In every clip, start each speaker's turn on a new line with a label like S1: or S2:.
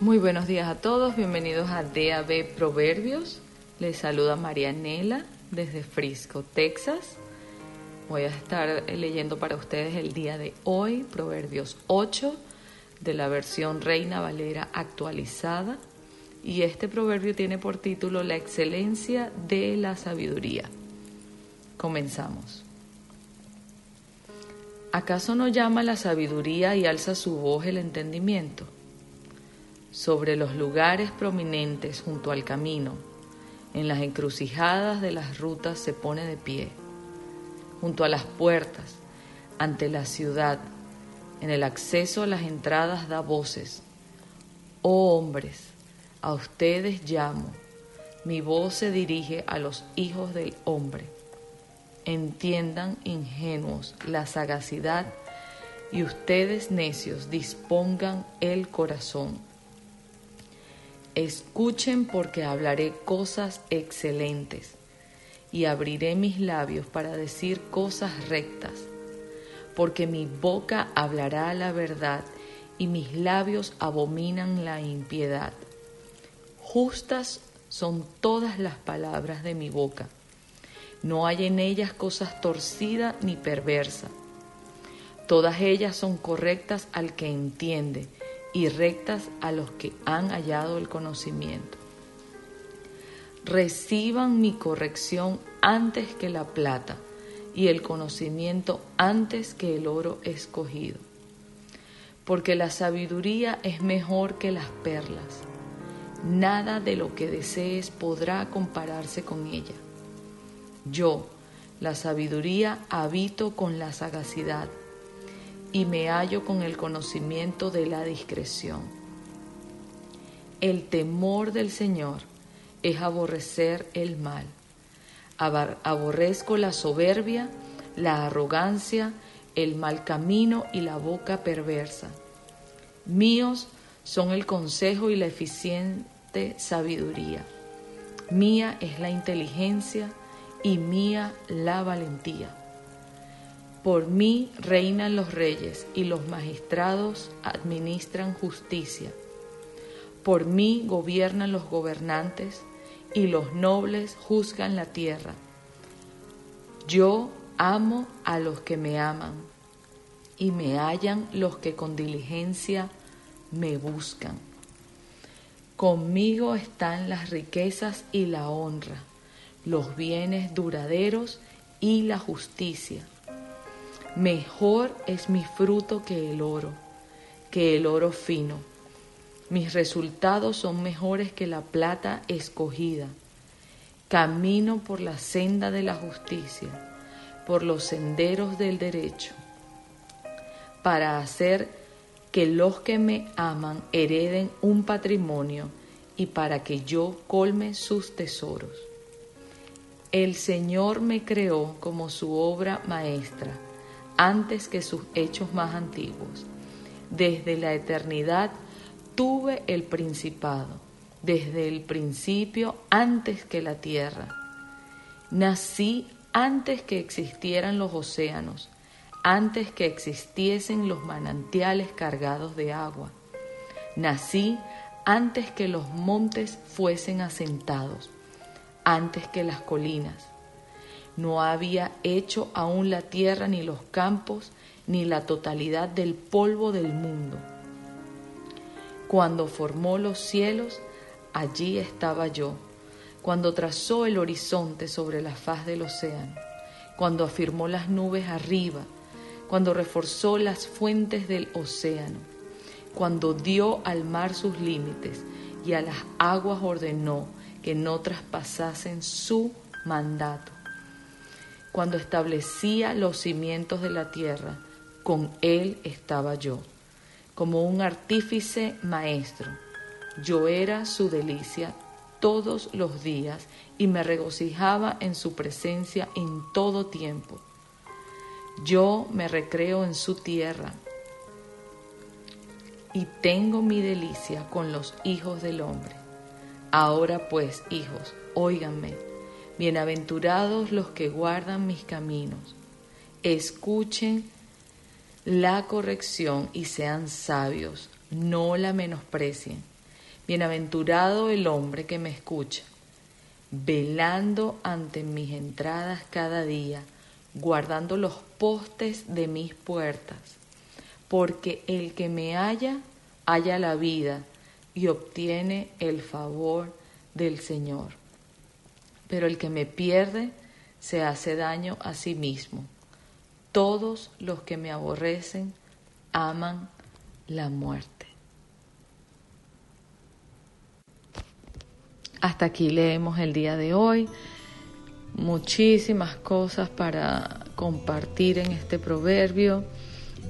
S1: Muy buenos días a todos, bienvenidos a DAB Proverbios. Les saluda Marianela desde Frisco, Texas. Voy a estar leyendo para ustedes el día de hoy, Proverbios 8, de la versión Reina Valera actualizada. Y este proverbio tiene por título La excelencia de la sabiduría. Comenzamos. ¿Acaso no llama la sabiduría y alza su voz el entendimiento? Sobre los lugares prominentes junto al camino, en las encrucijadas de las rutas se pone de pie, junto a las puertas, ante la ciudad, en el acceso a las entradas da voces. Oh hombres, a ustedes llamo, mi voz se dirige a los hijos del hombre. Entiendan ingenuos la sagacidad y ustedes necios dispongan el corazón Escuchen porque hablaré cosas excelentes y abriré mis labios para decir cosas rectas, porque mi boca hablará la verdad y mis labios abominan la impiedad. Justas son todas las palabras de mi boca, no hay en ellas cosas torcidas ni perversas. Todas ellas son correctas al que entiende y rectas a los que han hallado el conocimiento. Reciban mi corrección antes que la plata y el conocimiento antes que el oro escogido. Porque la sabiduría es mejor que las perlas. Nada de lo que desees podrá compararse con ella. Yo, la sabiduría, habito con la sagacidad y me hallo con el conocimiento de la discreción. El temor del Señor es aborrecer el mal. Aborrezco la soberbia, la arrogancia, el mal camino y la boca perversa. Míos son el consejo y la eficiente sabiduría. Mía es la inteligencia y mía la valentía. Por mí reinan los reyes y los magistrados administran justicia. Por mí gobiernan los gobernantes y los nobles juzgan la tierra. Yo amo a los que me aman y me hallan los que con diligencia me buscan. Conmigo están las riquezas y la honra, los bienes duraderos y la justicia. Mejor es mi fruto que el oro, que el oro fino. Mis resultados son mejores que la plata escogida. Camino por la senda de la justicia, por los senderos del derecho, para hacer que los que me aman hereden un patrimonio y para que yo colme sus tesoros. El Señor me creó como su obra maestra antes que sus hechos más antiguos. Desde la eternidad tuve el principado, desde el principio antes que la tierra. Nací antes que existieran los océanos, antes que existiesen los manantiales cargados de agua. Nací antes que los montes fuesen asentados, antes que las colinas no había hecho aún la tierra ni los campos ni la totalidad del polvo del mundo. Cuando formó los cielos, allí estaba yo. Cuando trazó el horizonte sobre la faz del océano, cuando afirmó las nubes arriba, cuando reforzó las fuentes del océano, cuando dio al mar sus límites y a las aguas ordenó que no traspasasen su mandato cuando establecía los cimientos de la tierra, con él estaba yo, como un artífice maestro. Yo era su delicia todos los días y me regocijaba en su presencia en todo tiempo. Yo me recreo en su tierra y tengo mi delicia con los hijos del hombre. Ahora pues, hijos, óiganme Bienaventurados los que guardan mis caminos. Escuchen la corrección y sean sabios, no la menosprecien. Bienaventurado el hombre que me escucha, velando ante mis entradas cada día, guardando los postes de mis puertas, porque el que me halla, halla la vida y obtiene el favor del Señor. Pero el que me pierde, se hace daño a sí mismo. Todos los que me aborrecen aman la muerte. Hasta aquí leemos el día de hoy. Muchísimas cosas para compartir en este proverbio,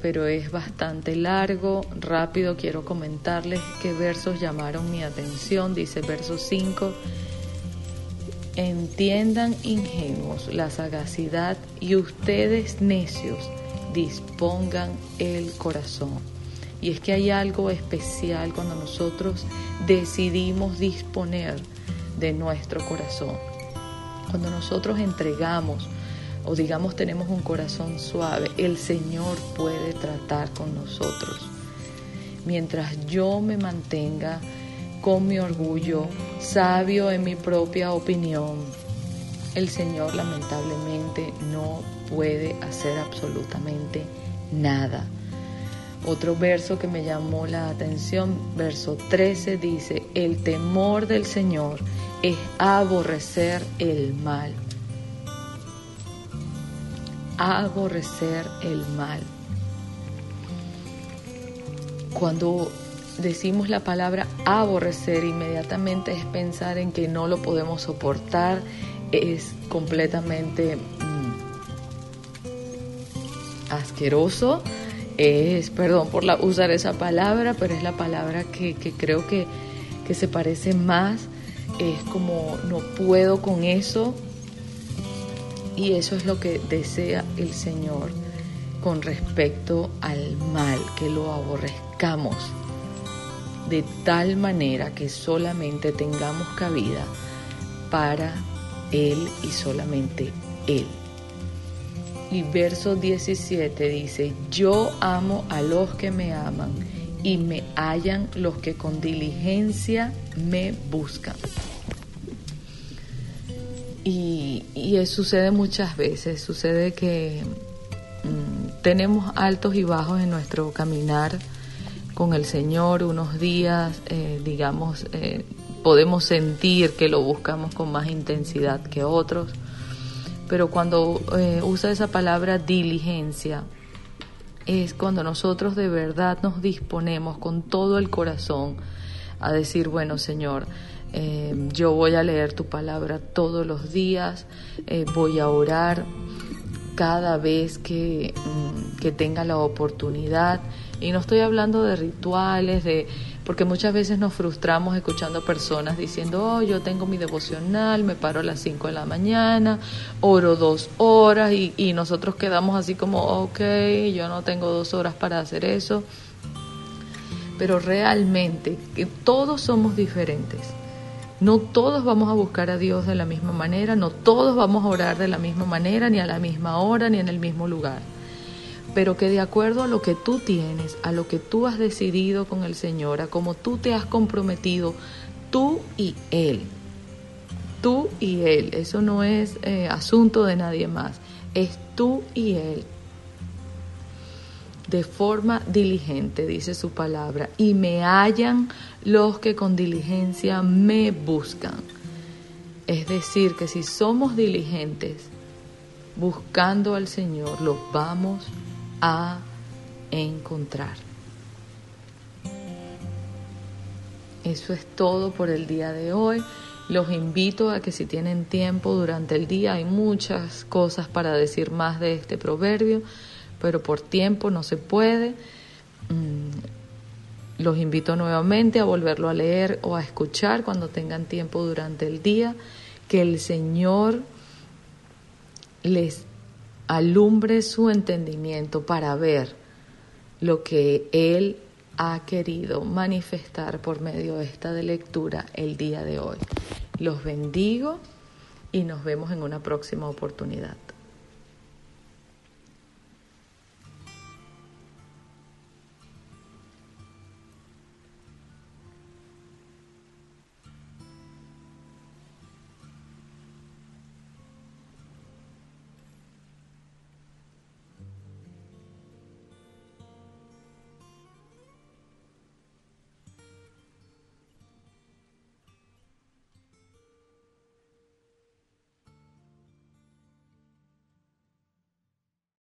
S1: pero es bastante largo. Rápido quiero comentarles qué versos llamaron mi atención. Dice verso 5. Entiendan ingenuos la sagacidad y ustedes necios dispongan el corazón. Y es que hay algo especial cuando nosotros decidimos disponer de nuestro corazón. Cuando nosotros entregamos o digamos tenemos un corazón suave, el Señor puede tratar con nosotros. Mientras yo me mantenga con mi orgullo, sabio en mi propia opinión, el Señor lamentablemente no puede hacer absolutamente nada. Otro verso que me llamó la atención, verso 13, dice, el temor del Señor es aborrecer el mal. Aborrecer el mal. Cuando decimos la palabra aborrecer, inmediatamente es pensar en que no lo podemos soportar, es completamente mm, asqueroso, es, perdón por la, usar esa palabra, pero es la palabra que, creo que, que se parece más, es como no puedo con eso, y eso es lo que desea el Señor con respecto al mal, que lo aborrezcamos de tal manera que solamente tengamos cabida para Él y solamente Él. Y verso 17 dice, yo amo a los que me aman y me hallan los que con diligencia me buscan. Y, eso sucede muchas veces, sucede que mm, tenemos altos y bajos en nuestro caminar con el Señor unos días, eh, digamos, eh, podemos sentir que lo buscamos con más intensidad que otros, pero cuando eh, usa esa palabra diligencia, es cuando nosotros de verdad nos disponemos con todo el corazón a decir, bueno Señor, yo voy a leer tu palabra todos los días, voy a orar cada vez que, mm, que tenga la oportunidad y no estoy hablando de rituales, de porque muchas veces nos frustramos escuchando personas diciendo, oh, yo tengo mi devocional, me paro a las 5 de la mañana, oro dos horas y, y nosotros quedamos así como, ok, yo no tengo dos horas para hacer eso. Pero realmente que todos somos diferentes. No todos vamos a buscar a Dios de la misma manera, no todos vamos a orar de la misma manera, ni a la misma hora, ni en el mismo lugar. Pero que de acuerdo a lo que tú tienes, a lo que tú has decidido con el Señor, a cómo tú te has comprometido, tú y Él, tú y Él, eso no es eh, asunto de nadie más, es tú y Él, de forma diligente, dice su palabra, y me hallan los que con diligencia me buscan. Es decir, que si somos diligentes buscando al Señor, los vamos a encontrar. Eso es todo por el día de hoy. Los invito a que si tienen tiempo durante el día, hay muchas cosas para decir más de este proverbio, pero por tiempo no se puede. Mm, los invito nuevamente a volverlo a leer o a escuchar cuando tengan tiempo durante el día. Que el Señor les alumbre su entendimiento para ver lo que Él ha querido manifestar por medio de esta lectura el día de hoy. Los bendigo y nos vemos en una próxima oportunidad.